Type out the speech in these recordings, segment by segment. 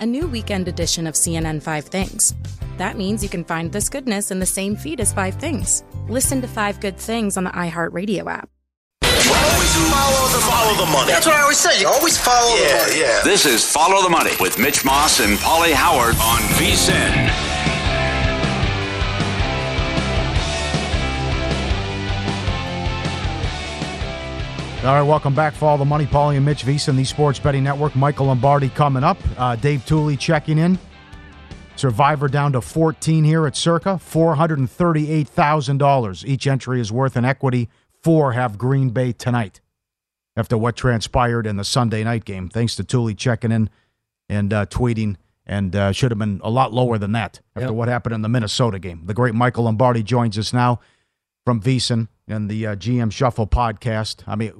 a new weekend edition of CNN Five Things. That means you can find this goodness in the same feed as Five Things. Listen to Five Good Things on the iHeartRadio app. Always follow the, follow the money. That's what I always say. You always follow yeah, the money. Yeah. This is Follow the Money with Mitch Moss and Polly Howard on VSIN. All right, welcome back. for all the money, Paulie and Mitch VSIN, the Sports Betting Network. Michael Lombardi coming up. Uh, Dave Tuley checking in. Survivor down to 14 here at Circa, $438,000. Each entry is worth an equity. Four have Green Bay tonight after what transpired in the Sunday night game. Thanks to Tooley checking in and uh, tweeting, and uh, should have been a lot lower than that after Yep. what happened in the Minnesota game. The great Michael Lombardi joins us now from VSIN and the uh, GM Shuffle podcast. I mean,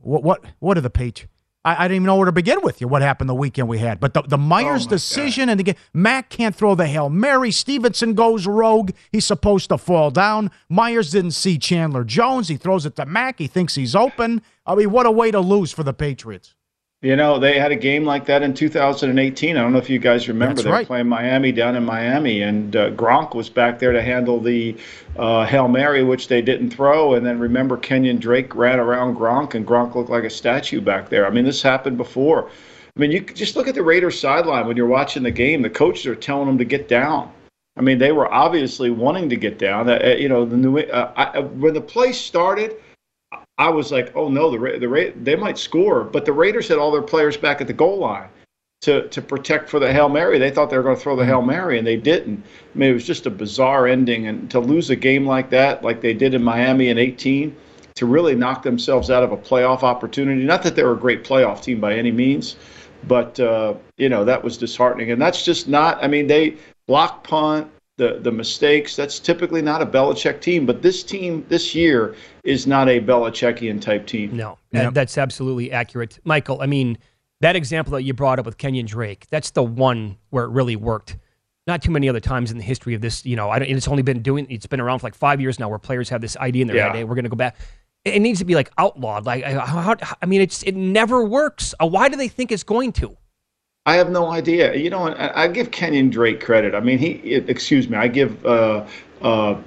what what what are the page? I, I didn't even know where to begin with you. What happened the weekend we had, but the the Meyers decision and again, Mac can't throw the hail Mary. Stevenson goes rogue. He's supposed to fall down. Meyers didn't see Chandler Jones. He throws it to Mac. He thinks he's open. I mean, what a way to lose for the Patriots. You know, they had a game like that in 2018. I don't know if you guys remember. That's they were right. playing Miami down in Miami, and uh, Gronk was back there to handle the uh, Hail Mary, which they didn't throw. And then remember, Kenyan Drake ran around Gronk, and Gronk looked like a statue back there. I mean, this happened before. I mean, you just look at the Raiders sideline when you're watching the game. The coaches are telling them to get down. I mean, they were obviously wanting to get down. Uh, uh, you know, the new uh, I, uh, when the play started, I was like, oh no, the Ra- the Ra- they might score, but the Raiders had all their players back at the goal line to to protect for the hail mary. They thought they were going to throw the hail mary, and they didn't. I mean, it was just a bizarre ending, and to lose a game like that, like they did in Miami in 18, to really knock themselves out of a playoff opportunity. Not that they were a great playoff team by any means, but uh, you know that was disheartening, and that's just not. I mean, they block punt. The, the mistakes that's typically not a Belichick team, but this team this year is not a Belichickian type team. No, that- that's absolutely accurate. Michael, I mean, that example that you brought up with Kenyan Drake, that's the one where it really worked. Not too many other times in the history of this, you know, I don't, it's only been doing, it's been around for like five years now where players have this idea in their Yeah. head, hey, we're going to go back. It needs to be like outlawed. Like, I- how, how- I mean, it's it never works. Uh, Why do they think it's going to? I have no idea. You know, I I give Kenyan Drake credit. I mean, he, excuse me, I give uh, uh,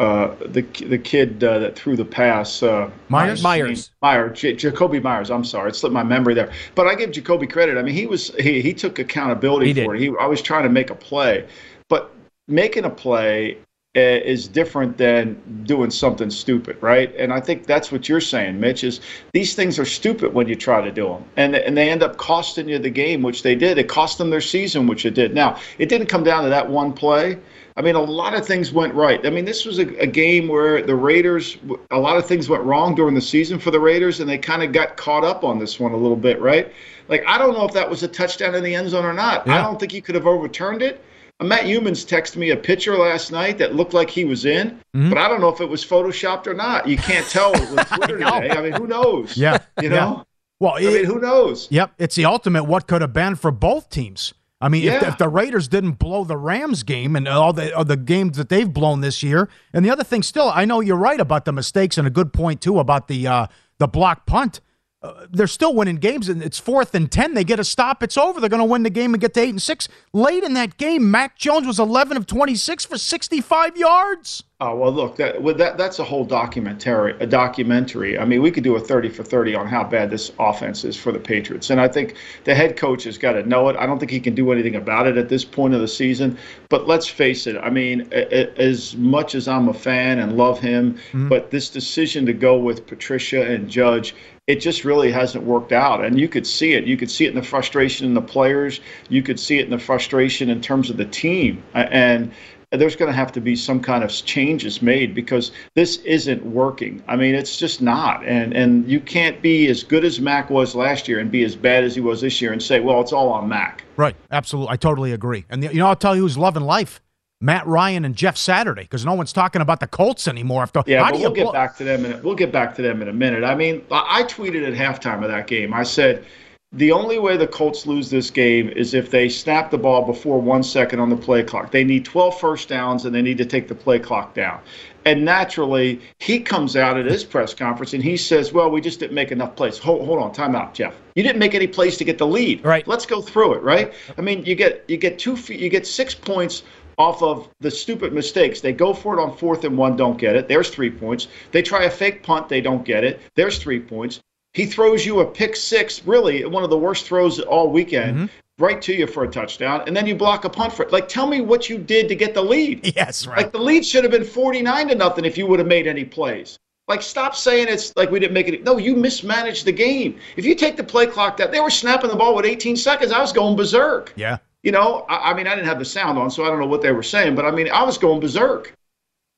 uh, the the kid uh, that threw the pass, uh, Meyers? Meyers. Meyers, J- Jakobi Meyers. I'm sorry, it slipped my memory there. But I give Jakobi credit. I mean, he was he, he took accountability He for did. it. He I was trying to make a play, but making a play Uh, is different than doing something stupid, right? And I think that's what you're saying, Mitch. Is these things are stupid when you try to do them, and and they end up costing you the game, which they did. It cost them their season, which it did. Now it didn't come down to that one play. I mean, a lot of things went right. I mean, this was a, a game where the Raiders, a lot of things went wrong during the season for the Raiders, and they kind of got caught up on this one a little bit, right? Like I don't know if that was a touchdown in the end zone or not. Yeah. I don't think you could have overturned it. Matt Youmans texted me a picture last night that looked like he was in, mm-hmm. but I don't know if it was photoshopped or not. You can't tell with Twitter today. I mean, who knows? Yeah, you know. Yeah. Well, I it, mean, who knows? Yep, it's the ultimate. What could have been for both teams? I mean, yeah. if, if, the Raiders didn't blow the Rams game and all the all the games that they've blown this year, and the other thing, still, I know you're right about the mistakes, and a good point too about the uh, the block punt uh, they're still winning games, and it's fourth and ten. They get a stop, it's over. They're going to win the game and get to eight and six. Late in that game, Mac Jones was eleven of twenty six for sixty five yards. Oh well, look, that, that that's a whole documentary. A documentary. I mean, we could do a thirty for thirty on how bad this offense is for the Patriots, and I think the head coach has got to know it. I don't think he can do anything about it at this point of the season. But let's face it. I mean, as much as I'm a fan and love him, mm-hmm. but this decision to go with Patricia and Judge it just really hasn't worked out. And you could see it. You could see it in the frustration in the players. You could see it in the frustration in terms of the team. And there's going to have to be some kind of changes made because this isn't working. I mean, it's just not. And and you can't be as good as Mac was last year and be as bad as he was this year and say, well, it's all on Mac. Right. Absolutely. I totally agree. And you know, I'll tell you who's loving life. Matt Ryan and Jeff Saturday because no one's talking about the Colts anymore. After yeah, but we'll get back to them. In a, we'll get back to them in a minute. I mean, I tweeted at halftime of that game. I said the only way the Colts lose this game is if they snap the ball before one second on the play clock. They need 12 first downs and they need to take the play clock down. And naturally, he comes out at his press conference and he says, "Well, we just didn't make enough plays." Hold, hold on, time out, Jeff. You didn't make any plays to get the lead. Right. Let's go through it. Right. I mean, you get you get two you get six points off of the stupid mistakes. They go for it on fourth and one, don't get it. There's three points. They try a fake punt, they don't get it. There's three points. He throws you a pick six, really one of the worst throws all weekend, mm-hmm. right to you for a touchdown, and then you block a punt for it. Like, tell me what you did to get the lead. Yes, right. Like the lead should have been 49 to nothing if you would have made any plays. Like, stop saying it's like we didn't make it. No, you mismanaged the game. If you take the play clock that they were snapping the ball with 18 seconds, I was going berserk. Yeah you know, I, I, mean, I didn't have the sound on, so I don't know what they were saying, but I mean, I was going berserk.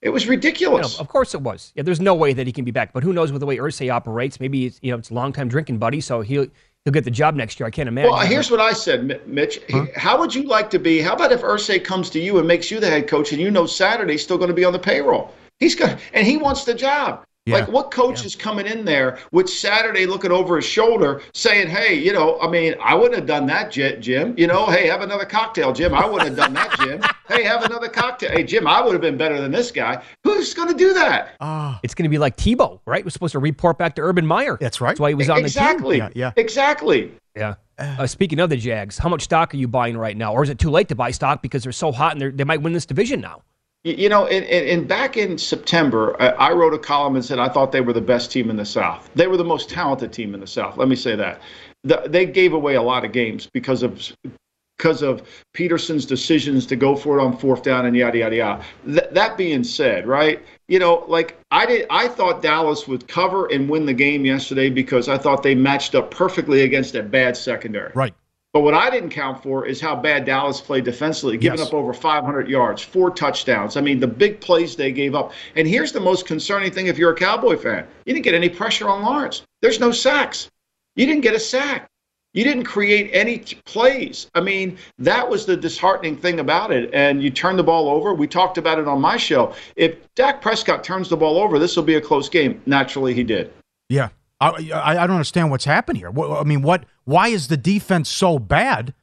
It was ridiculous. You know, of course it was. Yeah, there's no way that he can be back. But who knows with the way Irsay operates? Maybe it's, you know it's a longtime drinking buddy, so he'll he'll get the job next year. I can't imagine. Well, here's what I said, Mitch. Huh? How would you like to be? How about if Irsay comes to you and makes you the head coach, and you know Saturday's still going to be on the payroll? He's going and he wants the job. Yeah. Like, what coach yeah. is coming in there with Saturday looking over his shoulder saying, hey, you know, I mean, I wouldn't have done that, Jim. You know, hey, have another cocktail, Jim. I wouldn't have done that, Jim. hey, have another cocktail. Hey, Jim, I would have been better than this guy. Who's going to do that? Uh, it's going to be like Tebow, right? We're supposed to report back to Urban Meyer. That's right. That's why he was on exactly. the team. Yeah, yeah. Exactly. Yeah. Uh, speaking of the Jags, how much stock are you buying right now? Or is it too late to buy stock because they're so hot and they might win this division now? You know, in, in, back in September, I, wrote a column and said I thought they were the best team in the South. They were the most talented team in the South. Let me say that. The, they gave away a lot of games because of because of Pederson's decisions to go for it on fourth down and yada yada yada. Th- that being said, right? You know, like I did, I thought Dallas would cover and win the game yesterday because I thought they matched up perfectly against a bad secondary. Right. But what I didn't count for is how bad Dallas played defensively, giving yes. up over 500 yards, four touchdowns. I mean, the big plays they gave up. And here's the most concerning thing if you're a Cowboy fan you didn't get any pressure on Lawrence. There's no sacks. You didn't get a sack. You didn't create any plays. I mean, that was the disheartening thing about it. And you turn the ball over. We talked about it on my show. If Dak Prescott turns the ball over, this will be a close game. Naturally, he did. Yeah. I, I, I don't understand what's happened here. I mean, what? Why is the defense so bad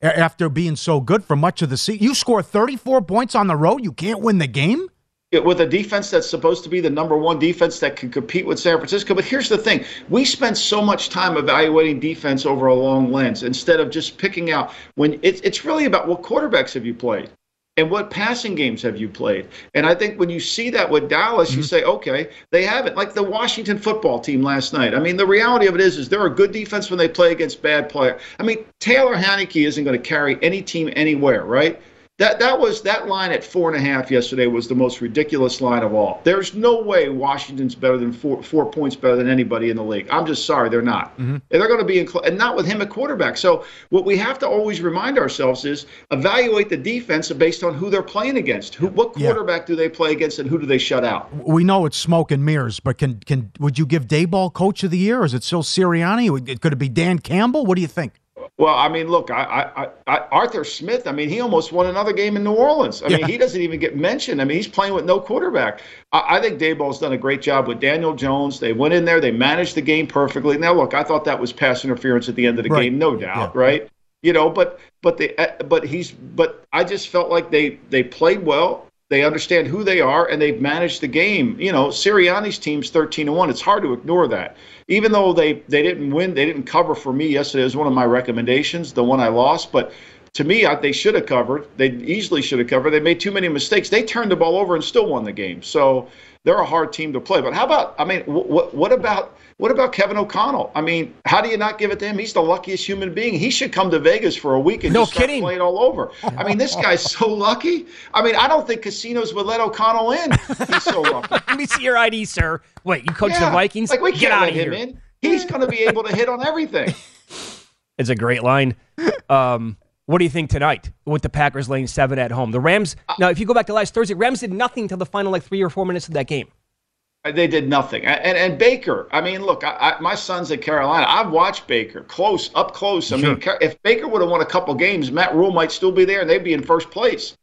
after being so good for much of the season? You score 34 points on the road, you can't win the game. With a defense that's supposed to be the number one defense that can compete with San Francisco. But here's the thing we spend so much time evaluating defense over a long lens instead of just picking out when it's, it's really about what quarterbacks have you played? And what passing games have you played? And I think when you see that with Dallas, mm-hmm. you say, okay, they haven't. Like the Washington football team last night. I mean, the reality of it is, is they're a good defense when they play against bad players. I mean, Taylor Heinicke isn't going to carry any team anywhere, right? That that was that line at four and a half yesterday was the most ridiculous line of all. There's no way Washington's better than four four points better than anybody in the league. I'm just sorry they're not. Mm-hmm. They're going to be in and not with him at quarterback. So what we have to always remind ourselves is evaluate the defense based on who they're playing against. Who what quarterback do they play against and who do they shut out? We know it's smoke and mirrors, but can can would you give Daboll coach of the year? Or is it still Sirianni? Could it be Dan Campbell? What do you think? Well, I mean, look, I, I, I, Arthur Smith. I mean, he almost won another game in New Orleans. I Yeah. mean, he doesn't even get mentioned. I mean, he's playing with no quarterback. I, I think Daboll's done a great job with Daniel Jones. They went in there, they managed the game perfectly. Now, look, I thought that was pass interference at the end of the Right. game, no doubt, right? You know, but but they uh, but he's but I just felt like they they played well. They understand who they are and they've managed the game. You know, Sirianni's team's 13 to 1. It's hard to ignore that. Even though they they didn't win, they didn't cover for me yesterday. It was one of my recommendations, the one I lost, but to me, they should have covered. They easily should have covered. They made too many mistakes. They turned the ball over and still won the game. So they're a hard team to play. But how about? I mean, what what about what about Kevin O'Connell? I mean, how do you not give it to him? He's the luckiest human being. He should come to Vegas for a week and No just start kidding. playing all over. I mean, this guy's so lucky. I mean, I don't think casinos would let O'Connell in. He's so lucky. Let me see your ID, sir. Wait, you coach the Vikings? Like we Get can't out let him here. in. He's going to be able to hit on everything. It's a great line. Um, what do you think tonight with the Packers laying seven at home? The Rams. Uh, now, if you go back to last Thursday, Rams did nothing till the final like three or four minutes of that game. Uh, they did nothing. And and, and Baker, I mean, look, I, I, my son's at Carolina. I've watched Baker close, up close. I mean, if Baker would have won a couple games, Matt Rhule might still be there and they'd be in first place.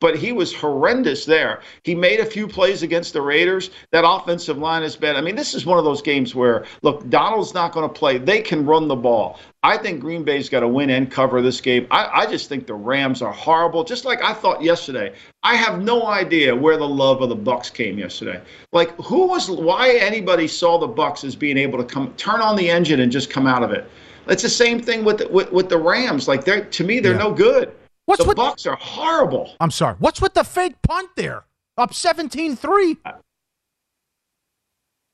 But he was horrendous there. He made a few plays against the Raiders. That offensive line is bad. I mean, this is one of those games where, look, Donald's not going to play. They can run the ball. I think Green Bay's got to win and cover this game. I, I just think the Rams are horrible. Just like I thought yesterday. I have no idea where the love of the Bucks came yesterday. Like who was why anybody saw the Bucks as being able to come turn on the engine and just come out of it. It's the same thing with the, with, with the Rams. Like they're to me they're Yeah. no good. What's the with- Bucks are horrible. I'm sorry. What's with the fake punt there? Up 17-3.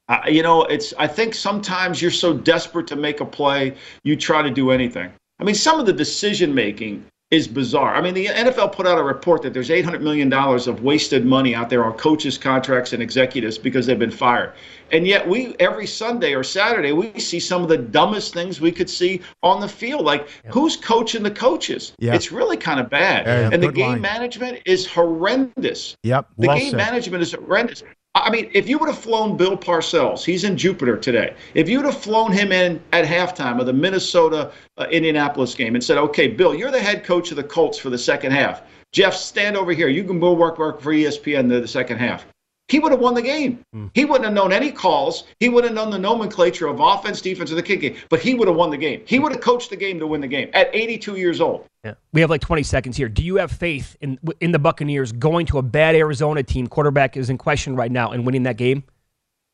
Uh, you know, it's. I think sometimes you're so desperate to make a play, you try to do anything. I mean, some of the decision making is bizarre. I mean, the NFL put out a report that there's 800 million dollars of wasted money out there on coaches' contracts and executives because they've been fired. And yet, we every Sunday or Saturday we see some of the dumbest things we could see on the field. Like, who's coaching the coaches? Yeah. It's really kind of bad. Yeah, and the game line. management is horrendous. Yep. The well game said. management is horrendous. I mean, if you would have flown Bill Parcells, he's in Jupiter today. If you would have flown him in at halftime of the Minnesota uh, Indianapolis game and said, "Okay, Bill, you're the head coach of the Colts for the second half. Jeff, stand over here. You can go work work for ESPN the, the second half." He would have won the game. Hmm. He wouldn't have known any calls. He wouldn't have known the nomenclature of offense, defense, or the kick game. But he would have won the game. He would have coached the game to win the game at 82 years old. Yeah. We have like 20 seconds here. Do you have faith in in the Buccaneers going to a bad Arizona team? Quarterback is in question right now and winning that game.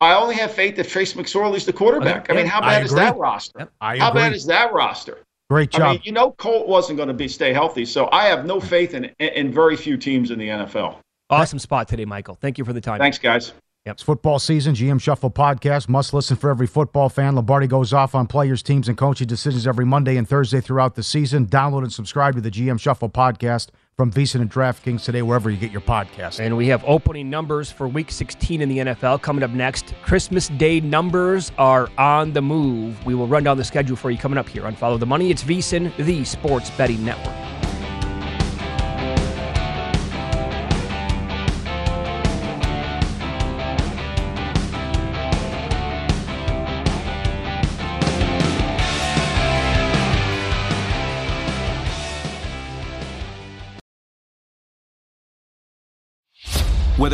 I only have faith that Trace McSorley's the quarterback. I mean, how I bad is that roster? I How agree. bad is that roster? Great I job. mean, you know, Colt wasn't going to be stay healthy, so I have no faith in in very few teams in the NFL. Awesome spot today, Michael. Thank you for the time. Thanks, guys. Yep. It's football season. GM Shuffle podcast must listen for every football fan. Lombardi goes off on players, teams, and coaching decisions every Monday and Thursday throughout the season. Download and subscribe to the GM Shuffle podcast from VSiN and DraftKings today, wherever you get your podcast. And we have opening numbers for week 16 in the NFL coming up next. Christmas Day numbers are on the move. We will run down the schedule for you coming up here on Follow the Money. It's VSiN, the sports betting network.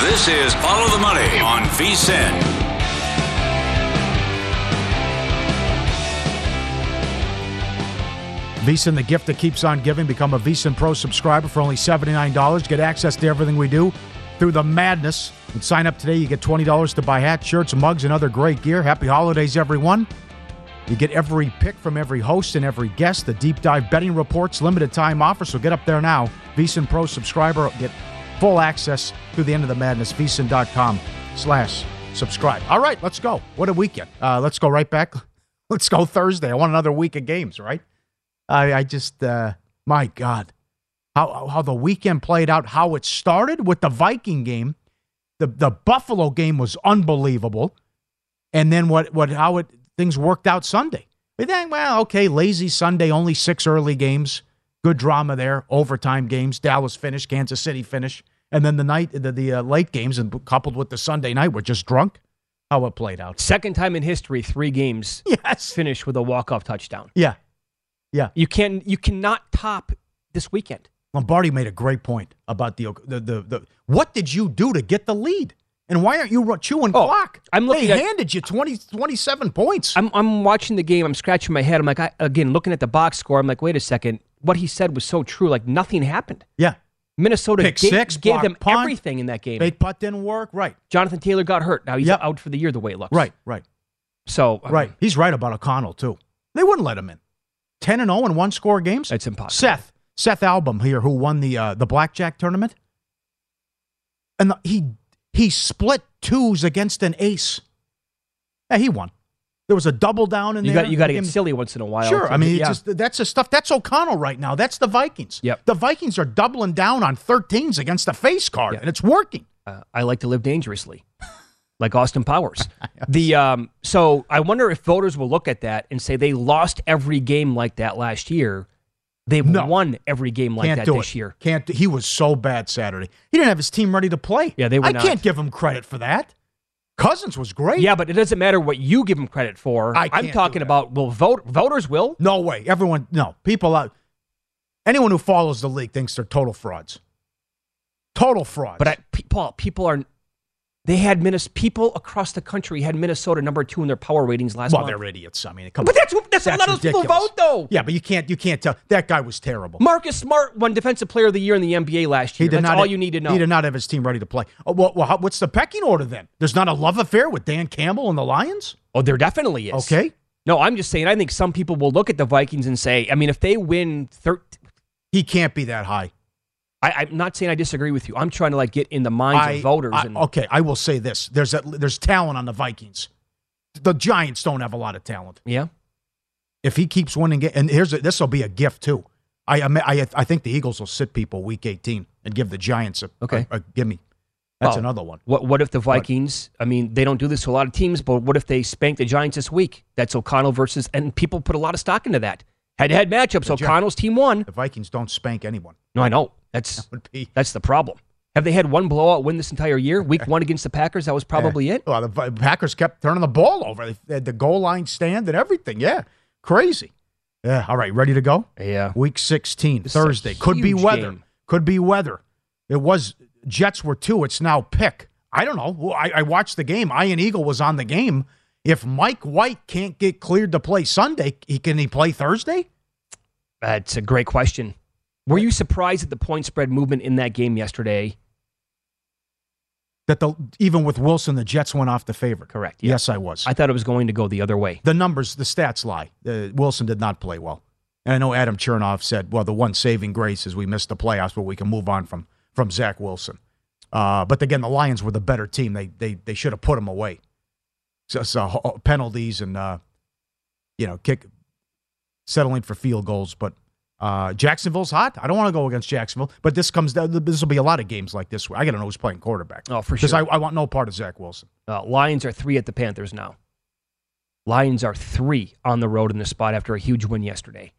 This is Follow the Money on VSIN. VSIN, the gift that keeps on giving. Become a VSIN Pro subscriber for only $79. Get access to everything we do through the madness. And sign up today. You get $20 to buy hats, shirts, mugs, and other great gear. Happy holidays, everyone. You get every pick from every host and every guest, the deep dive betting reports, limited time offer. So get up there now. VSIN Pro subscriber. Get full access through the end of the madness. VSIN.com slash subscribe. All right, let's go. What a weekend. Uh, let's go right back. Let's go Thursday. I want another week of games, right? I, I just, uh, my God, how how the weekend played out, how it started with the Viking game, the the Buffalo game was unbelievable, and then what what how it things worked out Sunday. We think, well, okay, lazy Sunday, only six early games, good drama there, overtime games, Dallas finish, Kansas City finish, and then the night the the uh, late games and coupled with the Sunday night were just drunk. How it played out. Second time in history, three games yes. finished with a walk-off touchdown. Yeah, yeah. You can you cannot top this weekend. Lombardi made a great point about the the the, the what did you do to get the lead? And why aren't you chewing Oh, clock? I'm looking They at- handed you 20, 27 points. I'm I'm watching the game. I'm scratching my head. I'm like, I, again, looking at the box score. I'm like, wait a second. What he said was so true. Like nothing happened. Yeah. Minnesota Pick gave, six, gave them punt, everything in that game. Fake putt didn't work. Right. Jonathan Taylor got hurt. Now he's Yep. out for the year. The way it looks. Right. Right. So I Right. mean, He's right about O'Connell too. They wouldn't let him in. Ten and zero in one score games. It's impossible. Seth Seth Album here, who won the uh, the blackjack tournament, and the, he he split twos against an ace. Yeah, he won. There was a double down in you there. got you got to get silly once in a while. Sure, I mean, it's yeah. just that's the stuff. That's O'Connell right now. That's the Vikings. Yep. The Vikings are doubling down on 13s against the face card, and it's working. uh, I like to live dangerously, like Austin Powers. The um, so I wonder if voters will look at that and say they lost every game like that last year. They've No. won every game like Can't that this it. year. Can't. He was so bad Saturday. He didn't have his team ready to play. Yeah, they were I not. can't give him credit for that. Cousins was great. Yeah, but it doesn't matter what you give them credit for. I do talking about well, vote voters will. No way. Everyone. No. People out. Anyone who follows the league thinks they're total frauds. Total frauds. But I, Paul, people are. They had Minnes people across the country had Minnesota number two in their power ratings last well, month. they're idiots. I mean, it come But on. that's that's a lot of people vote, though. Yeah, but you can't. You can't tell. That guy was terrible. Marcus Smart won Defensive Player of the Year in the NBA last year. He did That's not. all you need to know. He did not have his team ready to play. Oh, well, well what's the pecking order then? There's not a love affair with Dan Campbell and the Lions. Oh, there definitely is. Okay. No, I'm just saying. I think some people will look at the Vikings and say, I mean, if they win 13, He can't be that high. I, I'm not saying I disagree with you. I'm trying to like get in the minds I- of voters. I- and okay, I will say this: there's a, there's talent on the Vikings. The Giants don't have a lot of talent. yeah, If he keeps winning, and here's this will be a gift too. I I I, think the Eagles will sit people week 18 and give the Giants a Okay. a, a gimme. That's Well, another one. What what if the Vikings? I mean, they don't do this to a lot of teams, but what if they spank the Giants this week? That's O'Connell versus, and people put a lot of stock into that. Head to head matchups. O'Connell's team won. The Vikings don't spank anyone. No, I know. That's Would be that's the problem. Have they had one blowout win this entire year? Week one against the packers. That was probably it. Well, the Packers kept turning the ball over. They had the goal line stand and everything. Yeah, crazy. Yeah. All right, ready to go? Yeah. Week 16, This Thursday. Could be weather. game. Could be weather. It was Jets were two. It's now pick. I don't know. I, I watched the game. Ian Eagle was on the game. If Mike White can't get cleared to play Sunday, he can he play Thursday? That's a great question. Were you surprised at the point spread movement in that game yesterday? That the even with Wilson, the Jets went off the favorite. Correct. yeah. Yes, I was. I thought it was going to go the other way. the numbers, the stats lie. Uh, Wilson did not play well. And I know Adam Chernoff said, well, the one saving grace is we missed the playoffs, but we can move on from from Zach Wilson. Uh, but again, the Lions were the better team. They they they should have put him away. So, so penalties and uh, you know kick settling for field goals. But uh, Jacksonville's hot. I don't want to go against Jacksonville, but this comes down. This will be a lot of games like this. I got to know who's playing quarterback. Oh, for Because sure. I, I want no part of Zach Wilson. Uh, Lions are three at the Panthers now. Lions are three on the road in this spot after a huge win yesterday.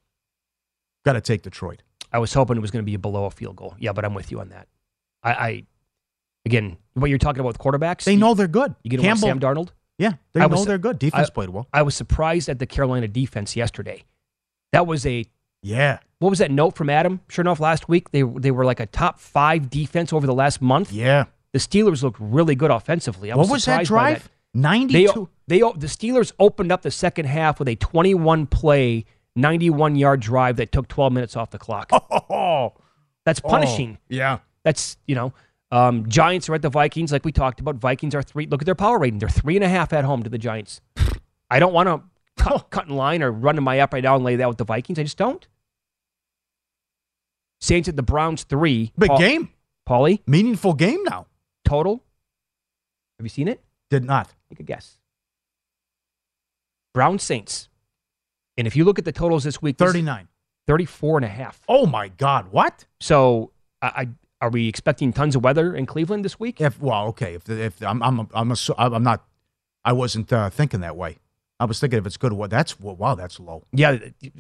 Got to take Detroit. I was hoping it was going to be below a field goal. Yeah, but I'm with you on that. I, I again, what you're talking about with quarterbacks, They you- know they're good. You get Sam Campbell, Darnold. Yeah, they I know was- they're good. Defense I- played well. I was surprised at the Carolina defense yesterday. That was a Yeah. what was that note from Adam? Sure enough, last week they they were like a top five defense over the last month. Yeah. The Steelers looked really good offensively. I What was that drive? 92. They, they the Steelers opened up the second half with a 21 play, 91 yard drive that took 12 minutes off the clock. Oh, That's punishing. yeah. That's you know, um, Giants are at the Vikings, like we talked about. Vikings are three. Look at their power rating; they're three and a half at home to the Giants. I don't want to cut, cut in line or run in my up right now and lay that with the Vikings. I just don't. Saints at the Browns three. Big Paul- game. Paulie Meaningful game now. total. Have you seen it? Did not. Take a guess. Brown Saints. And if you look at the totals this week, this 39. 34 and a half. Oh, my God. What? So I, I are we expecting tons of weather in Cleveland this week? If Well, okay. If, if I'm, I'm, I'm, a, I'm not, I wasn't uh, thinking that way. I was thinking if it's good, what that's, wow, that's low. Yeah,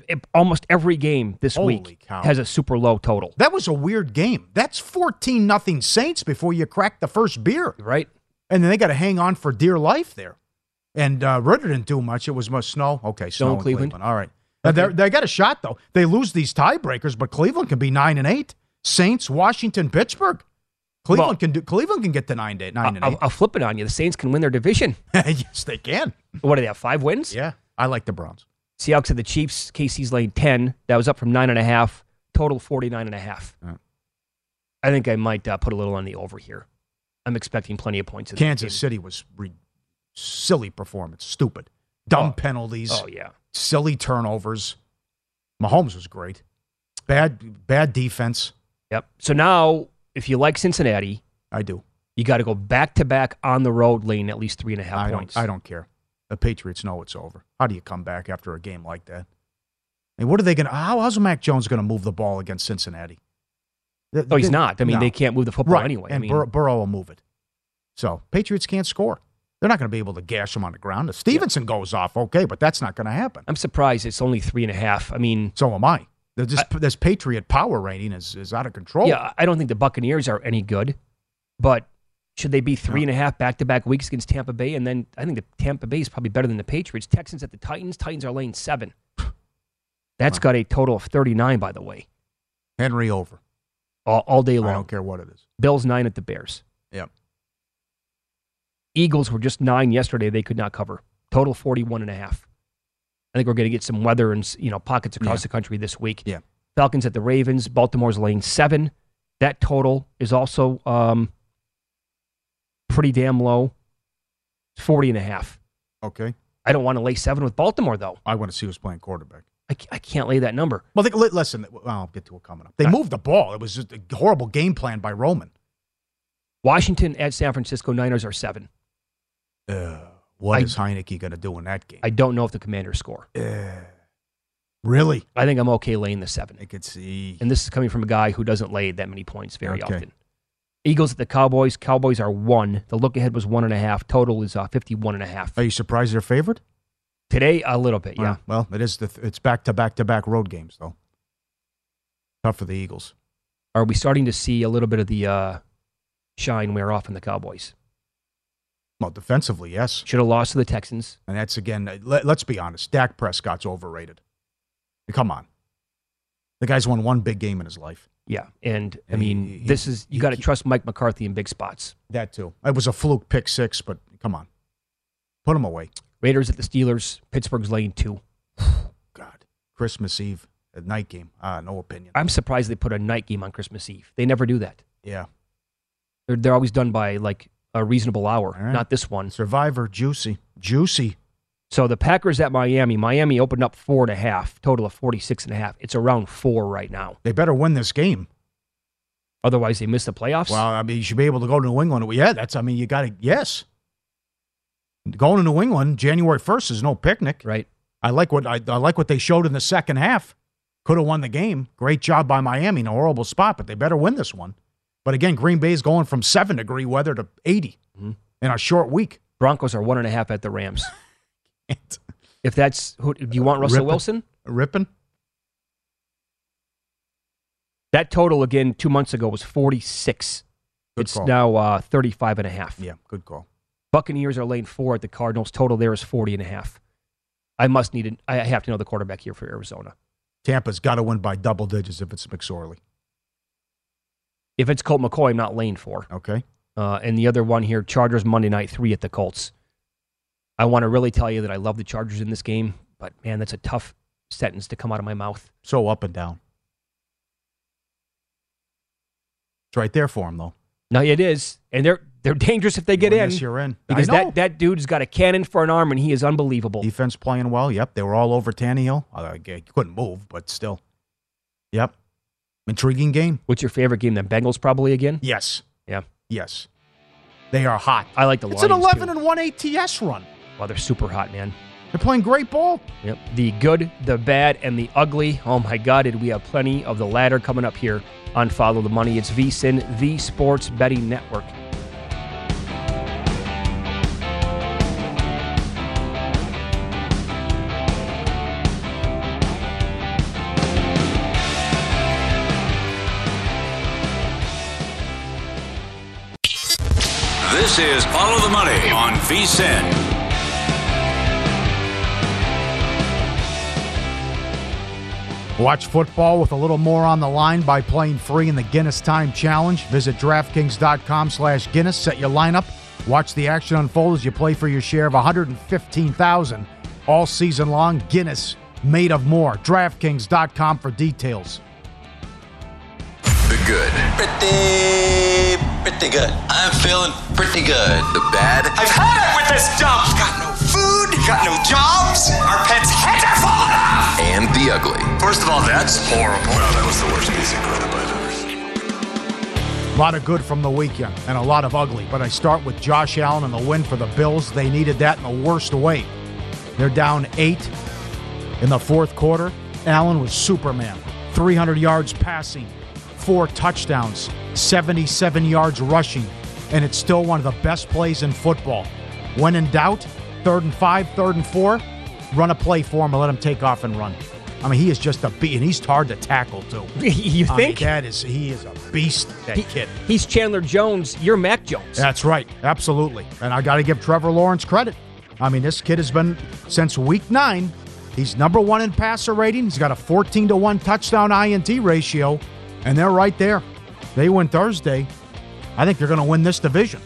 it- almost every game this Holy week cow. has a super low total. That was a weird game. That's 14 nothing Saints before you crack the first beer. Right. And then they got to hang on for dear life there. And uh, Ritter didn't do much. It was much snow. Okay, snow, in in Cleveland. All right. They're- They got a shot though. They lose these tiebreakers, but Cleveland can be nine and eight. Saints, Washington, Pittsburgh. Cleveland Well- can do. Cleveland can get to nine to nine I'll. I'll flip it on you. The Saints can win their division. yes, they can. What do they have? Five wins? Yeah, I like the Browns. Seahawks at the Chiefs. KC's lane 10. That was up from nine and a half. Total 49 and a half. I think I might uh, put a little on the over here. I'm expecting plenty of points. Kansas. City was re- silly performance, stupid, dumb penalties, Oh, yeah. silly turnovers. Mahomes was great. Bad, bad defense. Yep. So now, if you like Cincinnati, I do. you got to go back to back on the road, lane at least three and a half I points. don't. I don't care. The Patriots know it's over. How do you come back after a game like that? I mean, what are they going to? How, how's Mac Jones going to move the ball against Cincinnati? Th- Oh, he's not. I mean, no. they can't move the football right. anyway. I And mean, Bur- Burrow will move it. So Patriots can't score. They're not going to be able to gash them on the ground. If Stevenson goes off, okay, but that's not going to happen. I'm surprised it's only three and a half. I mean, So am I. This, this, this Patriot power rating is, is out of control. yeah, I don't think the Buccaneers are any good, but should they be three and a half back to back weeks against Tampa Bay? And then I think the Tampa Bay is probably better than the Patriots. Texans at the Titans. Titans are lane seven. That's got a total of 39, by the way, Henry over. all, all day long. I don't care what it is. Bills nine at the Bears. Yep. Eagles were just nine yesterday. They could not cover. Total 41 and a half. I think we're going to get some weather and you know pockets across Yeah. the country this week. Yeah. Falcons at the Ravens. Baltimore's laying seven. That total is also um, pretty damn low. It's 40 and a half. Okay. I don't want to lay seven with Baltimore though. I want to see who's playing quarterback. I, I can't lay that number. Well, they, listen, well, I'll get to it coming up. They moved the ball. It was just a horrible game plan by Roman. Washington at San Francisco Niners are seven. Uh, what I- is Heinicke going to do in that game? I don't know if the Commanders score. Really? I think I'm okay laying the seven. I could see. And this is coming from a guy who doesn't lay that many points very Okay. often. Eagles at the Cowboys. Cowboys are one. The look ahead was one and a half. Total is uh, 51 and a half. Are you surprised they're favored? Today, a little bit, yeah. Uh, well, it is. The th- it's back to back to back road games though. Tough for the Eagles. Are we starting to see a little bit of the uh, shine wear off in the Cowboys? Well, defensively, yes. Should have lost to the Texans. And that's again. Let, let's be honest. Dak Prescott's overrated. Come on, the guy's won one big game in his life. Yeah, and I mean, he- this is you got to trust Mike McCarthy in big spots. That too. It was a fluke pick six, but come on, put him away. Raiders at the Steelers. Pittsburgh's lane two. God. Christmas Eve, a night game. Uh, no opinion. I'm surprised they put a night game on Christmas Eve. They never do that. Yeah. They're, they're always done by like a reasonable hour, right. not this one. Survivor, juicy, juicy. So the Packers at Miami. Miami opened up four and a half, total of 46 and a half. It's around four right now. They better win this game. Otherwise, they miss the playoffs. Well, I mean, you should be able to go to New England. Yeah, that's. I mean, you got to. Yes. Going to New England January first is no picnic. Right. I like what I, I like what they showed in the second half. Could have won the game. Great job by Miami. In a horrible spot, but they better win this one. But again, Green Bay's going from seven degree weather to 80 Mm-hmm. in a short week. Broncos are one and a half at the Rams. if that's who, do you want Russell Ripping. Wilson? Ripping. That total again two months ago was 46. Good it's call. now uh, 35 and a half. Yeah, good call. Buccaneers are lane four at the Cardinals. Total there is 40 and a half. I must need it. I have to know the quarterback here for Arizona. Tampa's got to win by double digits if it's McSorley. If it's Colt McCoy, I'm not laying four. Okay. Uh, and the other one here, Chargers Monday night three at the Colts. I want to really tell you that I love the Chargers in this game, but man, that's a tough sentence to come out of my mouth. So up and down. It's right there for him though. No, it is, and they're they're dangerous if they get in. yes, you're in. because that that dude's got a cannon for an arm, and he is unbelievable. Defense playing well. Yep, they were all over Tannehill. Uh, he couldn't move, but still. Yep. Intriguing game. What's your favorite game? Then Bengals probably again. Yes. Yeah, Yes. They are hot. I like the It's an 11 too. and 1 ATS run. Well, they're super hot, man. They're playing great ball. Yep. The good, the bad, and the ugly. Oh my God, did we have plenty of the latter coming up here on Follow the Money? It's VSIN, the Sports Betting Network. Money on Watch football with a little more on the line by playing free in the Guinness Time Challenge. Visit DraftKings.com slash Guinness. Set your lineup. Watch the action unfold as you play for your share of 115000 all season long. Guinness, made of more. DraftKings.com for details. The good. Pretty, pretty good. I'm feeling pretty good. The bad. I've had it with this dump. Got no food, got no jobs. Our pets' heads are falling off. And the ugly. First of all, that's horrible. Well, that was the worst piece of credit I've ever seen. A lot of good from the weekend and a lot of ugly, but I start with Josh Allen and the win for the Bills. They needed that in the worst way. They're down eight in the fourth quarter. Allen was Superman. 300 yards passing, four touchdowns, 77 yards rushing, and it's still one of the best plays in football. When in doubt, third and five, third and four, run a play for him and let him take off and run. I mean, he is just a beast, and he's hard to tackle too. you I mean, think? that is he is a beast. That He- kid. He's Chandler Jones. You're Mac Jones. That's right. Absolutely. And I got to give Trevor Lawrence credit. I mean, this kid has been, since week nine, he's number one in passer rating. He's got a 14 to 1 touchdown INT ratio, and they're right there. They win Thursday. I think they're going to win this division.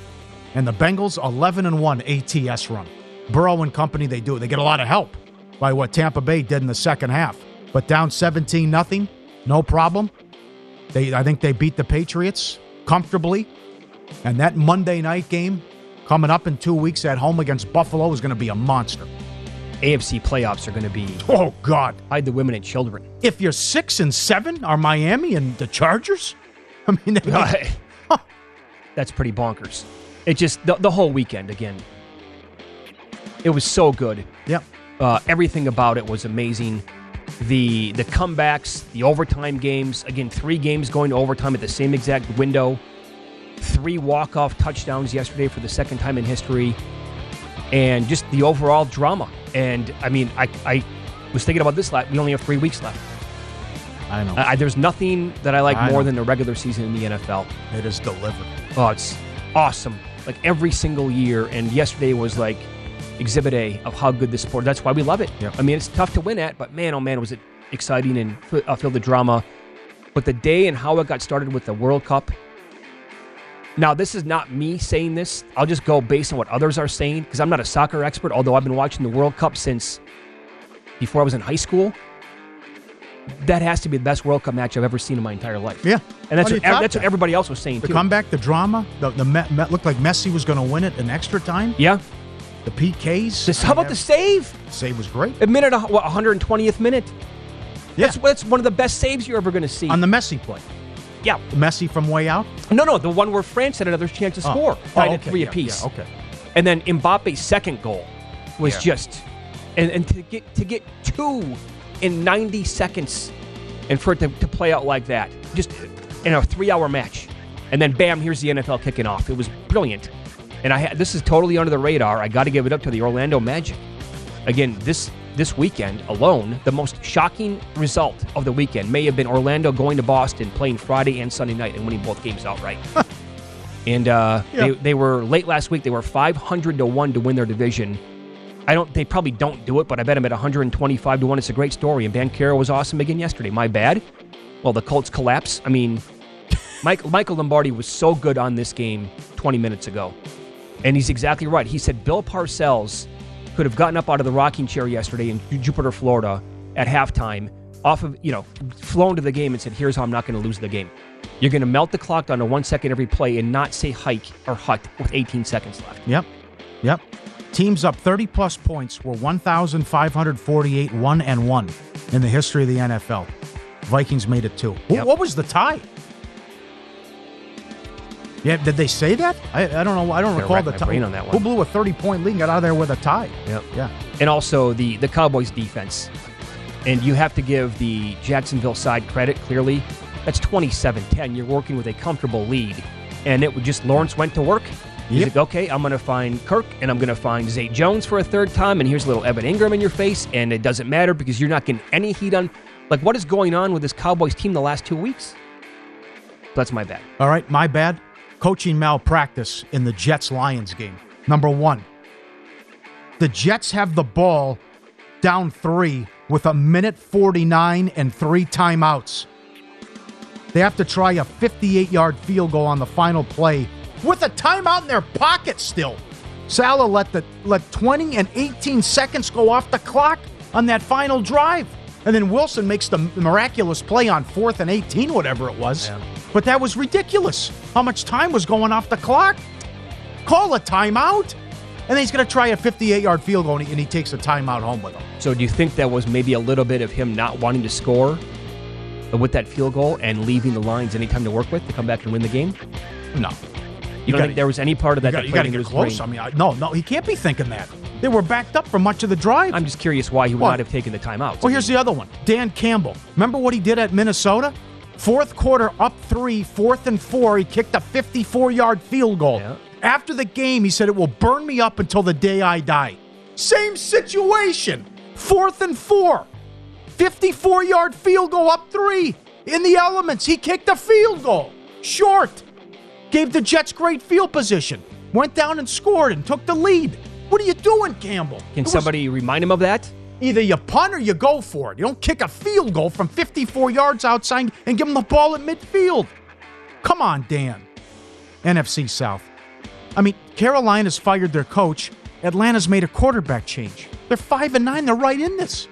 And the Bengals, 11 and 1 ATS run. Burrow and company, they do. They get a lot of help by what Tampa Bay did in the second half. But down 17 nothing, no problem. They, I think they beat the Patriots comfortably. And that Monday night game coming up in two weeks at home against Buffalo is going to be a monster. AFC playoffs are going to be. Oh God! Hide the women and children. If you're six and seven, are Miami and the Chargers? I mean, they- That's pretty bonkers. It just the, the whole weekend again. It was so good. Yep. Uh, everything about it was amazing. The the comebacks, the overtime games. Again, three games going to overtime at the same exact window. Three walk off touchdowns yesterday for the second time in history, and just the overall drama. And I mean, I I was thinking about this. Last, we only have three weeks left. I know. I, there's nothing that I like I more know. than the regular season in the NFL. It is delivered. Oh, it's awesome. Like every single year. And yesterday was like exhibit A of how good this sport. That's why we love it. I mean, it's tough to win at, but man, oh man, was it exciting and f- uh, filled the drama. But the day and how it got started with the World Cup. Now, this is not me saying this. I'll just go based on what others are saying because I'm not a soccer expert, although I've been watching the World Cup since before I was in high school. That has to be the best World Cup match I've ever seen in my entire life. Yeah. And that's what, that's what everybody else was saying The too. comeback, the drama, the the Met, Met looked like Messi was going to win it in extra time. Yeah. The PKs. This- how about the save? Save was great. A minute, what, 120th minute. That's, that's one of the best saves you're ever going to see. On the Messi play. Yeah. Messi from way out? No, no, the one where France had another chance to Oh. score. Oh, Tied at okay, three yeah, apiece. yeah, okay. And then Mbappe's second goal was Yeah. just and, and to get to get two in 90 seconds and for it to, to play out like that. Just in a three hour match. And then bam, here's the NFL kicking off. It was brilliant. And I had this is totally under the radar. I got to give it up to the Orlando Magic. Again, this this weekend alone, the most shocking result of the weekend may have been Orlando going to Boston, playing Friday and Sunday night, and winning both games outright. and uh, they, they were late last week. They were 500 to one to win their division. I don't. They probably don't do it, but I bet them at 125 to one. It's a great story. And Banchero was awesome again yesterday. My bad. Well, the Colts collapse. I mean, Mike, Michael Lombardi was so good on this game 20 minutes ago, and he's exactly right. He said Bill Parcells could have gotten up out of the rocking chair yesterday in Jupiter, Florida, at halftime, off of you know, flown to the game and said, "Here's how I'm not going to lose the game. You're going to melt the clock down to one second every play and not say hike or hut with 18 seconds left." Yep. Yep. Teams up 30 plus points were 1,548 1 and 1 in the history of the NFL. Vikings made it two. Yep. What was the tie? Yeah, did they say that? I, I don't know. I don't recall the tie. on that one. Who blew a 30 point lead and got out of there with a tie? Yep. Yeah. And also the the Cowboys defense. And you have to give the Jacksonville side credit clearly. That's 27-10. You're working with a comfortable lead. And it would just Lawrence went to work. He's Yep. like, okay, I'm going to find Kirk and I'm going to find Zay Jones for a third time. And here's a little Evan Engram in your face. And it doesn't matter because you're not getting any heat on. Like, what is going on with this Cowboys team the last two weeks? That's my bad. All right, my bad. Coaching malpractice in the Jets Lions game. Number one, the Jets have the ball down three with a minute 49 and three timeouts. They have to try a 58 yard field goal on the final play with a timeout in their pocket still. Salah let the let 20 and 18 seconds go off the clock on that final drive. And then Wilson makes the miraculous play on fourth and 18, whatever it was. But that was ridiculous. How much time was going off the clock? Call a timeout. And then he's going to try a 58 yard field goal and he, and he takes a timeout home with him. So do you think that was maybe a little bit of him not wanting to score with that field goal and leaving the lines anytime to work with to come back and win the game? No. You, don't think there was any part of that You that got to get close. brain? I mean, I, no, no, he can't be thinking that. They were backed up for much of the drive. I'm just curious why he would not have taken the timeout. Well, here's the other one. Dan Campbell. Remember what he did at Minnesota? Fourth quarter, up three, fourth and four. He kicked a 54 yard field goal. After the game, he said, It will burn me up until the day I die. Same situation. Fourth and four. 54 yard field goal, up three. In the elements, he kicked a field goal. Short. Gave the Jets great field position. Went down and scored and took the lead. What are you doing, Campbell? Can was- somebody remind him of that? Either you punt or you go for it. You don't kick a field goal from 54 yards outside and give them the ball at midfield. Come on, Dan. NFC South. I mean, Carolina's fired their coach. Atlanta's made a quarterback change. They're five and nine. They're right in this.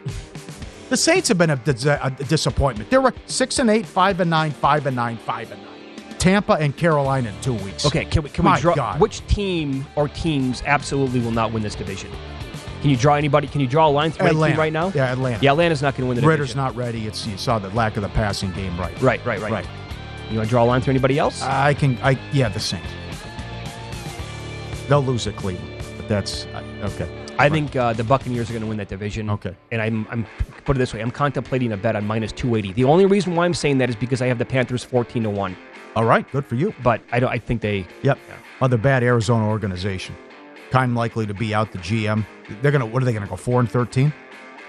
The Saints have been a, a disappointment. They were six and eight, five and nine, five and nine, five and nine. Tampa and Carolina in two weeks. Okay, can we can My we draw God. which team or teams absolutely will not win this division? Can you draw anybody? Can you draw a line through Atlanta. right now? Yeah, Atlanta. Yeah, Atlanta's not going to win the Ritter's division. not ready. It's you saw the lack of the passing game, right? Right, right, right. Right. You want to draw a line through anybody else? I can. I yeah, the Saints. They'll lose at Cleveland, but that's okay. I think uh, the Buccaneers are going to win that division. Okay. And I'm, I'm put it this way: I'm contemplating a bet on minus 280. The only reason why I'm saying that is because I have the Panthers 14 to one. All right, good for you. But I don't. I think they. Yep. Other bad Arizona organization. Kind likely to be out the GM. They're gonna. What are they gonna go four and thirteen?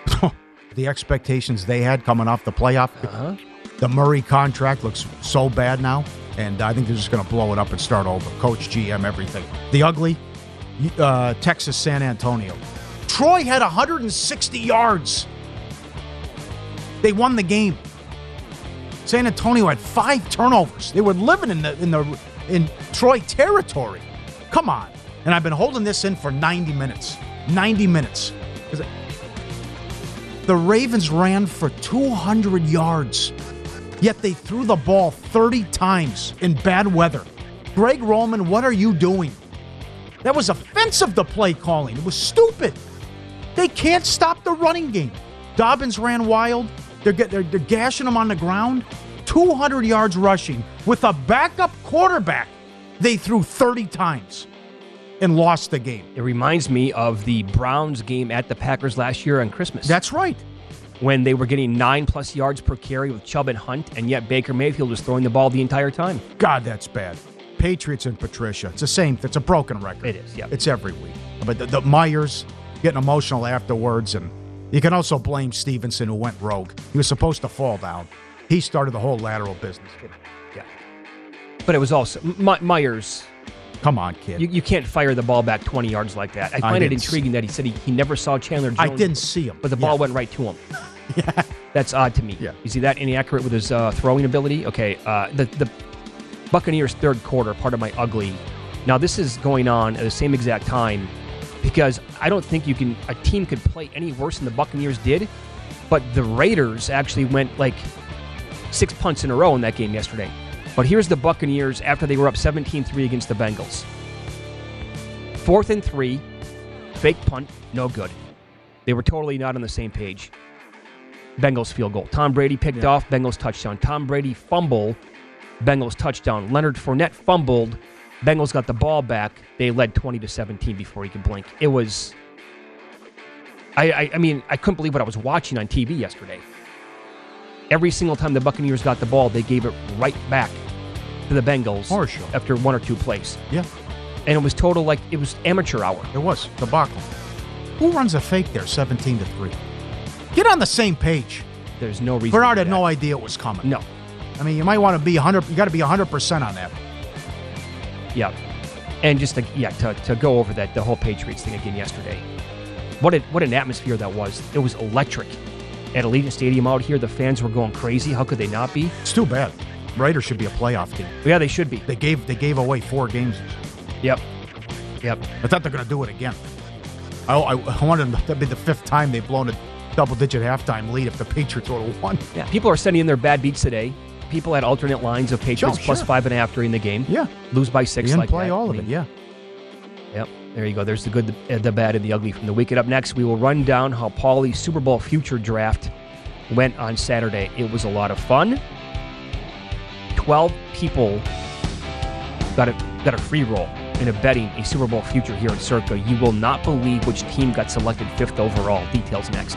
the expectations they had coming off the playoff. Uh-huh. The Murray contract looks so bad now, and I think they're just gonna blow it up and start over. Coach, GM, everything. The ugly. Uh, Texas San Antonio. Troy had 160 yards. They won the game. San Antonio had five turnovers. They were living in the in the in Troy territory. Come on. And I've been holding this in for 90 minutes. 90 minutes. The Ravens ran for 200 yards. Yet they threw the ball 30 times in bad weather. Greg Roman, what are you doing? That was offensive, the play calling. It was stupid. They can't stop the running game. Dobbins ran wild. They're, they're, they're gashing him on the ground. 200 yards rushing with a backup quarterback. They threw 30 times and lost the game. It reminds me of the Browns game at the Packers last year on Christmas. That's right. When they were getting nine plus yards per carry with Chubb and Hunt, and yet Baker Mayfield was throwing the ball the entire time. God, that's bad. Patriots and Patricia. It's the same. It's a broken record. It is, yeah. It's every week. But the, the Meyers getting emotional afterwards, and you can also blame Stevenson who went rogue. He was supposed to fall down. He started the whole lateral business. Yeah. But it was also My, Meyers. Come on, kid. You, you can't fire the ball back 20 yards like that. I find it didn't intriguing that he said he, he never saw Chandler Jones. I didn't see him. But the ball Yeah. went right to him. yeah. That's odd to me. Yeah. Is he that inaccurate with his uh, throwing ability? Okay. Uh, the, the Buccaneers' third quarter, part of my ugly. Now, this is going on at the same exact time because I don't think you can, a team could play any worse than the Buccaneers did. But the Raiders actually went like six punts in a row in that game yesterday. But here's the Buccaneers after they were up 17 3 against the Bengals. Fourth and three, fake punt, no good. They were totally not on the same page. Bengals field goal. Tom Brady picked off, Bengals touchdown. Tom Brady fumble, Bengals touchdown. Leonard Fournette fumbled, Bengals got the ball back. They led 20 to 17 before he could blink. It was. I, I, I mean, I couldn't believe what I was watching on TV yesterday. Every single time the Buccaneers got the ball, they gave it right back to the Bengals oh, show. after one or two plays. Yeah. And it was total like it was amateur hour. It was debacle. Who runs a fake there, 17 to 3? Get on the same page. There's no reason. Bernard had no idea it was coming. No. I mean, you might want to be 100, you got to be 100% on that. Yeah. And just to, yeah, to, to go over that the whole Patriots thing again yesterday. What a, what an atmosphere that was. It was electric. At Allegiant Stadium out here, the fans were going crazy. How could they not be? It's too bad. Raiders should be a playoff team. Yeah, they should be. They gave they gave away four games. Yep. Yep. I thought they're going to do it again. I, I, I wanted them to be the fifth time they've blown a double-digit halftime lead if the Patriots would have won. Yeah. People are sending in their bad beats today. People had alternate lines of Patriots Sure, plus sure. five and a half during the game. Yeah. Lose by six like play that. all I of it. Yeah. There you go. There's the good, the, the bad, and the ugly from the week. And up next, we will run down how Paulie's Super Bowl future draft went on Saturday. It was a lot of fun. Twelve people got a got a free roll in a betting a Super Bowl future here at Circa. You will not believe which team got selected fifth overall. Details next.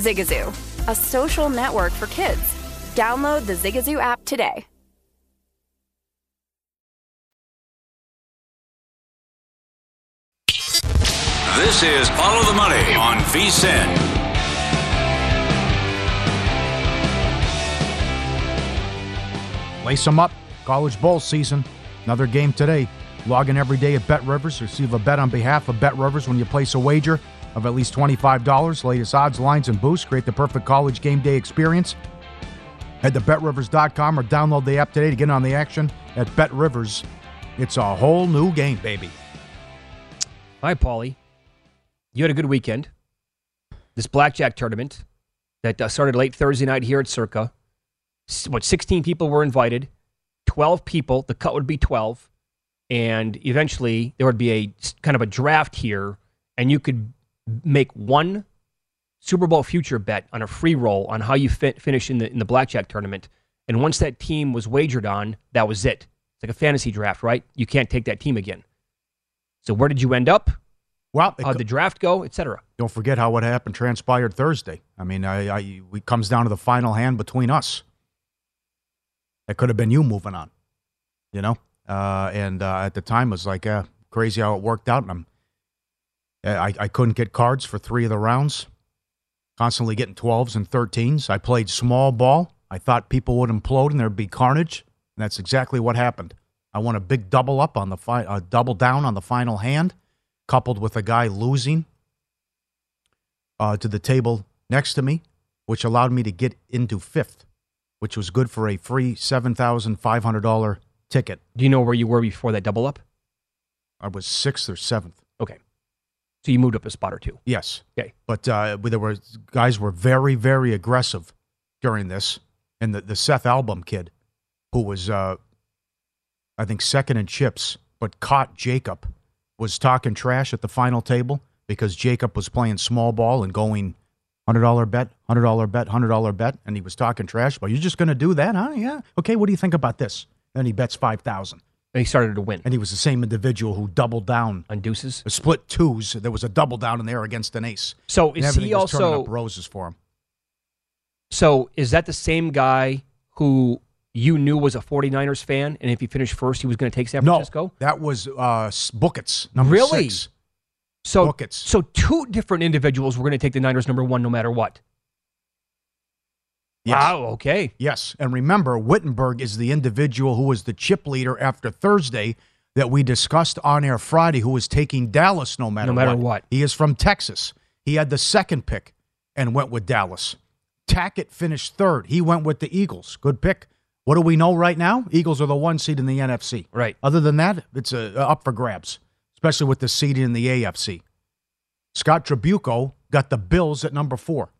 Zigazoo, a social network for kids. Download the Zigazoo app today. This is Follow the Money on VSIN. Lace them up. College Bowl season. Another game today. Log in every day at Bet Rivers. Receive a bet on behalf of Bet Rivers when you place a wager of at least $25. Latest odds, lines, and boosts. Create the perfect college game day experience. Head to betrivers.com or download the app today to get on the action at Bet Rivers. It's a whole new game, baby. Hi, Paulie. You had a good weekend. This blackjack tournament that uh, started late Thursday night here at Circa. What, 16 people were invited, 12 people. The cut would be 12. And eventually there would be a kind of a draft here, and you could make one Super Bowl future bet on a free roll on how you fi- finish in the, in the blackjack tournament. And once that team was wagered on, that was it. It's like a fantasy draft, right? You can't take that team again. So where did you end up? Well, how'd the draft go, etc. Don't forget how what happened transpired Thursday. I mean, I, I, it comes down to the final hand between us. It could have been you moving on, you know. Uh, and uh, at the time, it was like uh, crazy how it worked out. And I'm, I, I couldn't get cards for three of the rounds. Constantly getting 12s and 13s. I played small ball. I thought people would implode and there'd be carnage. And that's exactly what happened. I won a big double up on the fi- uh, double down on the final hand, coupled with a guy losing uh, to the table next to me, which allowed me to get into fifth, which was good for a free seven thousand five hundred dollar ticket. Do you know where you were before that double up? I was sixth or seventh. So you moved up a spot or two. Yes. Okay. But uh, there were guys were very very aggressive during this, and the the Seth Album kid, who was uh, I think second in chips, but caught Jacob, was talking trash at the final table because Jacob was playing small ball and going hundred dollar bet, hundred dollar bet, hundred dollar bet, and he was talking trash. Well, you're just going to do that, huh? Yeah. Okay. What do you think about this? And he bets five thousand. And he started to win. And he was the same individual who doubled down on deuces. Split twos. There was a double down in there against an ace. So is he was turning also up roses for him? So is that the same guy who you knew was a 49ers fan and if he finished first he was going to take San No, Francisco? that was uh, Buckets, number really? six. So Buckets. so two different individuals were going to take the Niners number 1 no matter what. Yes. Wow, okay. Yes. And remember, Wittenberg is the individual who was the chip leader after Thursday that we discussed on air Friday, who was taking Dallas no matter, No matter what. He is from Texas. He had the second pick and went with Dallas. Tackett finished third. He went with the Eagles. Good pick. What do we know right now? Eagles are the one seed in the NFC. Right. Other than that, it's uh, up for grabs, especially with the seed in the AFC. Scott Trabuco got the Bills at number four.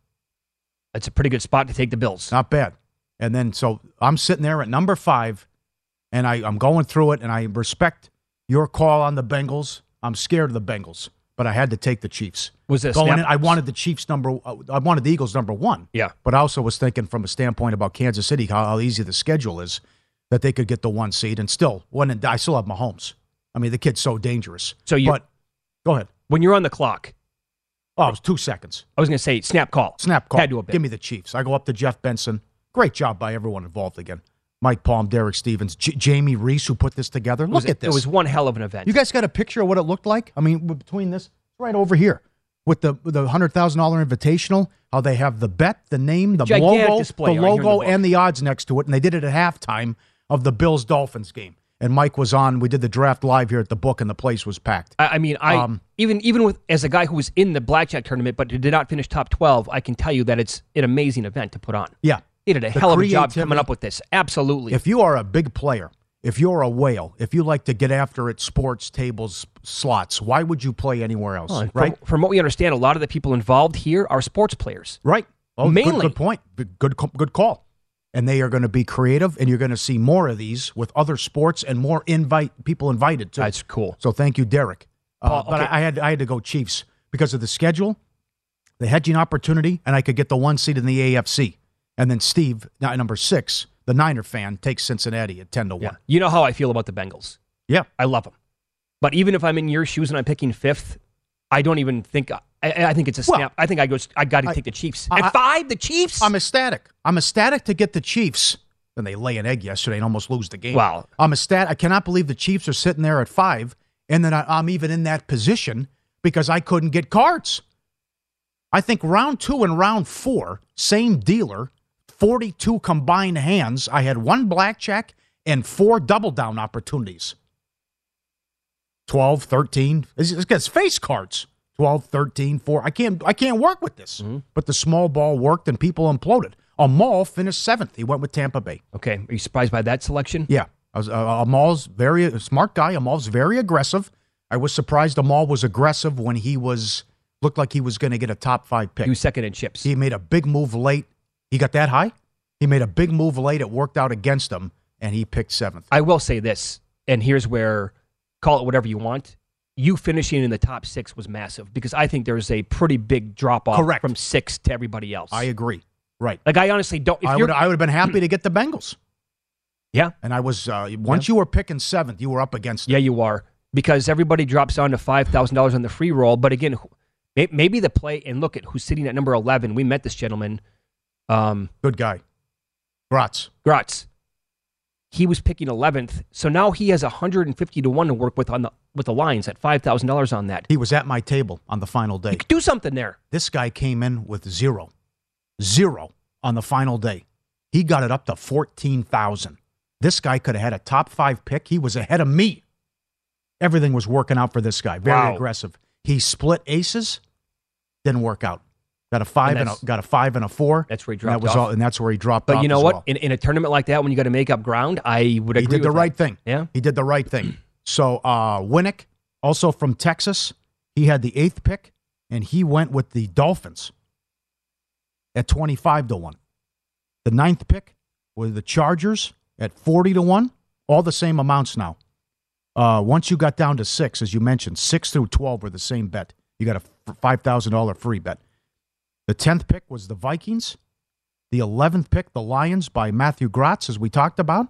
That's a pretty good spot to take the Bills. Not bad. And then so I'm sitting there at number five, and I, I'm going through it, and I respect your call on the Bengals. I'm scared of the Bengals, but I had to take the Chiefs. Was this going in? I wanted the Chiefs number. uh, I wanted the Eagles number one. Yeah. But I also was thinking from a standpoint about Kansas City, how, how easy the schedule is, that they could get the one seed, and still when I still have Mahomes. I mean, the kid's so dangerous. So you- but go ahead. When you're on the clock, Oh, it was two seconds. I was going to say snap call. Snap call. Had to have been. Give me the Chiefs. I go up to Jeff Benson. Great job by everyone involved again. Mike Palm, Derek Stevens, J- Jamie Reese, who put this together. It Look was, at this. It was one hell of an event. You guys got a picture of what it looked like? I mean, between this right over here with the the hundred thousand dollar invitational, how they have the bet, the name, the Gigantic logo, the in the logo, and the odds next to it, and they did it at halftime of the Bills Dolphins game. And Mike was on. We did the draft live here at the book, and the place was packed. I, I mean, I Um, even even with as a guy who was in the blackjack tournament but did not finish top twelve, I can tell you that it's an amazing event to put on. Yeah, They did a The hell of a job coming up with this. Absolutely. If you are a big player, if you're a whale, if you like to get after it, sports tables, slots, why would you play anywhere else? Right? From, from what we understand, a lot of the people involved here are sports players. Right. Oh, good- Mainly. Good, point. Good, good, good call. And they are going to be creative, and you're going to see more of these with other sports and more invite people invited too. That's cool. So thank you, Derek. Uh, Paul, But okay. I, I had I had to go Chiefs because of the schedule, the hedging opportunity, and I could get the one seed in the AFC. And then Steve, number six, the Niner fan, takes Cincinnati at ten to one. You know how I feel about the Bengals. Yeah. I love them. But even if I'm in your shoes and I'm picking fifth, I don't even think I, I think it's a Well. I think I go. I got to take the Chiefs I- at five. The Chiefs. I'm ecstatic. I'm ecstatic to get the Chiefs. Then they lay an egg yesterday and almost lose the game. Wow. I'm ecstatic. I cannot believe the Chiefs are sitting there at five, and then I, I'm even in that position because I couldn't get cards. I think round two and round four, same dealer, 42 combined hands. I had one blackjack and four double down opportunities. 12, 13. This this guy's face cards. 12, 13, 4. I can't I can't work with this. But the small ball worked and people imploded. Amal finished seventh. He went with Tampa Bay. okay. Are you surprised by that selection? Yeah. I was, uh, Amal's very smart guy. Amal's very aggressive. I was surprised Amal was aggressive when he was looked like he was going to get a top five pick. He was second in chips. He made a big move late. He got that high. He made a big move late. It worked out against him, and he picked seventh. I will say this, and here's where call it whatever you want. You finishing in the top six was massive because I think there's a pretty big drop off Correct. from six to everybody else. I agree. Right. like I honestly don't. If I would I would have been happy to get the Bengals. yeah, And I was uh, once you were picking seventh, you were up against. yeah, you are because everybody drops down to five thousand dollars on the free roll. But again, maybe the play and look at who's sitting at number eleven. We met this gentleman, um, Good guy. Gratz. Gratz. He was picking eleventh, so now he has hundred and fifty to one to work with on the with the lines at five thousand dollars on that. He was at my table on the final day. Do something there. This guy came in with zero, zero on the final day. He got it up to 14,000. This guy could have had a top five pick. He was ahead of me. Everything was working out for this guy. Very Wow. aggressive. He split aces, didn't work out. Got a five and, that's- a got a five and a four. That's where he And that dropped was off. all, and that's where he dropped off. But you know what? well. In, in a tournament like that, when you got to make up ground, I would agree. He did the that. right thing. Yeah. He did the right thing. So uh Winnick, also from Texas, he had the eighth pick, and he went with the Dolphins at 25 to 1. The ninth pick was the Chargers at 40 to 1. All the same amounts now. Uh, once you got down to six, as you mentioned, six through 12 were the same bet. You got a $5,000 free bet. The 10th pick was the Vikings. The 11th pick, the Lions by Matthew Gratz, as we talked about.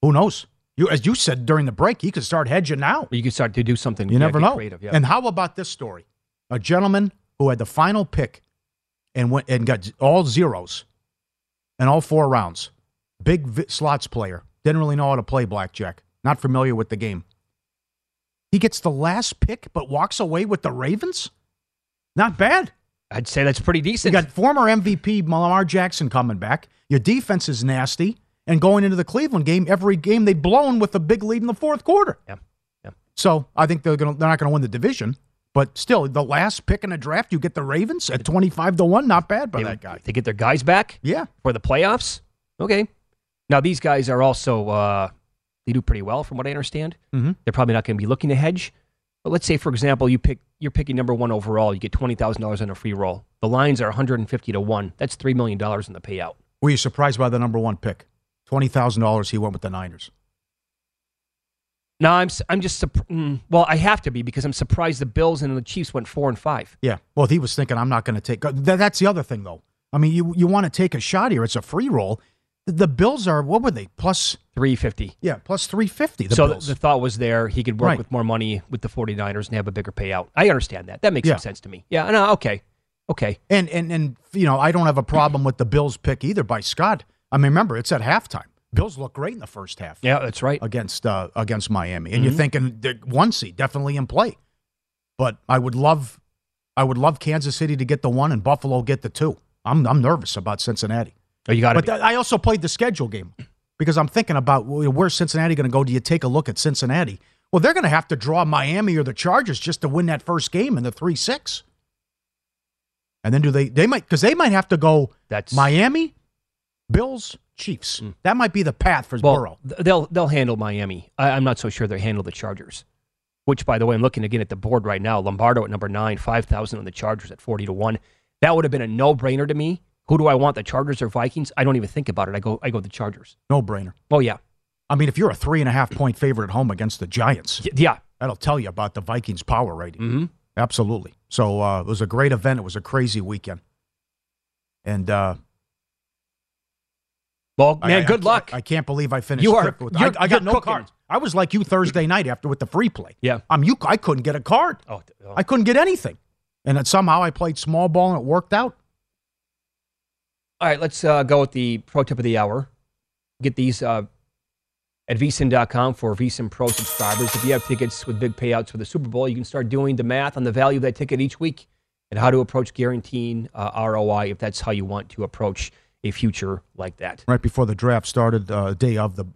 Who knows? You, as you said during the break, he could start hedging now. You could start to do something. You yeah, never know. Creative, yeah. And how about this story? A gentleman who had the final pick and went and got all zeros in all four rounds. Big vi- slots player. Didn't really know how to play blackjack. Not familiar with the game. He gets the last pick, but walks away with the Ravens. Not bad. I'd say that's pretty decent. You got former MVP Lamar Jackson coming back. Your defense is nasty. And going into the Cleveland game, every game they've blown with a big lead in the fourth quarter. Yeah. Yeah. So I think they're gonna they're not gonna win the division. But still, the last pick in the draft, you get the Ravens at twenty five to one. Not bad by They- that guy. They get their guys back Yeah. for the playoffs. Okay. Now these guys are also uh, they do pretty well from what I understand. Mhm. They're probably not going to be looking to hedge. But let's say, for example, you pick you're picking number one overall. You get twenty thousand dollars on a free roll. The lines are one hundred and fifty to one. That's three million dollars in the payout. Were you surprised by the number one pick? Twenty thousand dollars. He went with the Niners. No, I'm I'm just mm, well, I have to be because I'm surprised the Bills and the Chiefs went four and five. Yeah. Well, he was thinking, I'm not going to take. That's the other thing, though. I mean, you you want to take a shot here? It's a free roll. The, Bills are what were they plus three fifty? Yeah, plus three fifty. The so Bills. the thought was there he could work Right. with more money with the 49ers and have a bigger payout. I understand that. That makes Yeah. some sense to me. Yeah, no, okay. Okay. And and and you know, I don't have a problem with the Bills pick either by Scott. I mean, remember it's at halftime. Bills look great in the first half. Yeah, that's right. Against uh, against Miami, and Mhm. you're thinking one seed definitely in play. But I would love, I would love Kansas City to get the one and Buffalo get the two. I'm I'm nervous about Cincinnati. Oh, you got it. But th- I also played the schedule game because I'm thinking about well, where's Cincinnati going to go? Do you take a look at Cincinnati? Well, they're going to have to draw Miami or the Chargers just to win that first game in the three six. And then do they? They might because they might have to go. That's Miami, Bills, Chiefs. Hmm. That might be the path for well, Burrow. they'll they'll handle Miami. I, I'm not so sure they handle the Chargers. Which, by the way, I'm looking again at the board right now. Lombardo at number nine, five thousand on the Chargers at forty to one. That would have been a no brainer to me. Who do I want, the Chargers or Vikings? I don't even think about it. I go I go the Chargers. No brainer. Oh yeah, I mean, if you're a three and a half point favorite at home against the Giants, yeah, that'll tell you about the Vikings' power rating. Mm-hmm. Absolutely. So uh, it was a great event. It was a crazy weekend. And uh, well, man, I- good I- luck. I can't believe I finished. You are- with- I got no cooking. cards. I was like you Thursday night after with the free play. Yeah. I'm you. I couldn't get a card. Oh, oh. I couldn't get anything, and then somehow I played small ball and it worked out. All right, let's uh, go with the pro tip of the hour. Get these uh, at vsin.com for vsin pro subscribers. If you have tickets with big payouts for the Super Bowl, you can start doing the math on the value of that ticket each week and how to approach guaranteeing uh, ROI if that's how you want to approach a future like that. Right before the draft started, uh, day of the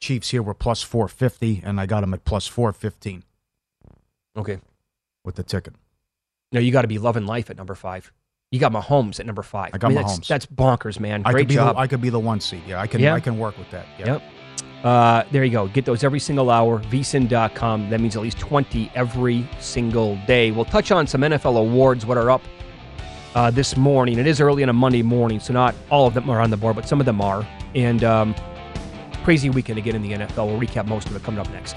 Chiefs here were plus four fifty, and I got them at plus four fifteen Okay. with the ticket. No, you got to be loving life at number five. You got Mahomes at number five. I got mean, that's- Mahomes. That's, bonkers, man. I Great could be job. The, I could be the one seed. Yeah, I can. Yeah. I can work with that. Yeah. Yep. Uh, there you go. Get those every single hour. vsin.com. That means at least 20 every single day. We'll touch on some NFL awards, what are up uh, this morning. It is early on a Monday morning, so not all of them are on the board, but some of them are. And um, crazy weekend again in the NFL. We'll recap most of it coming up next.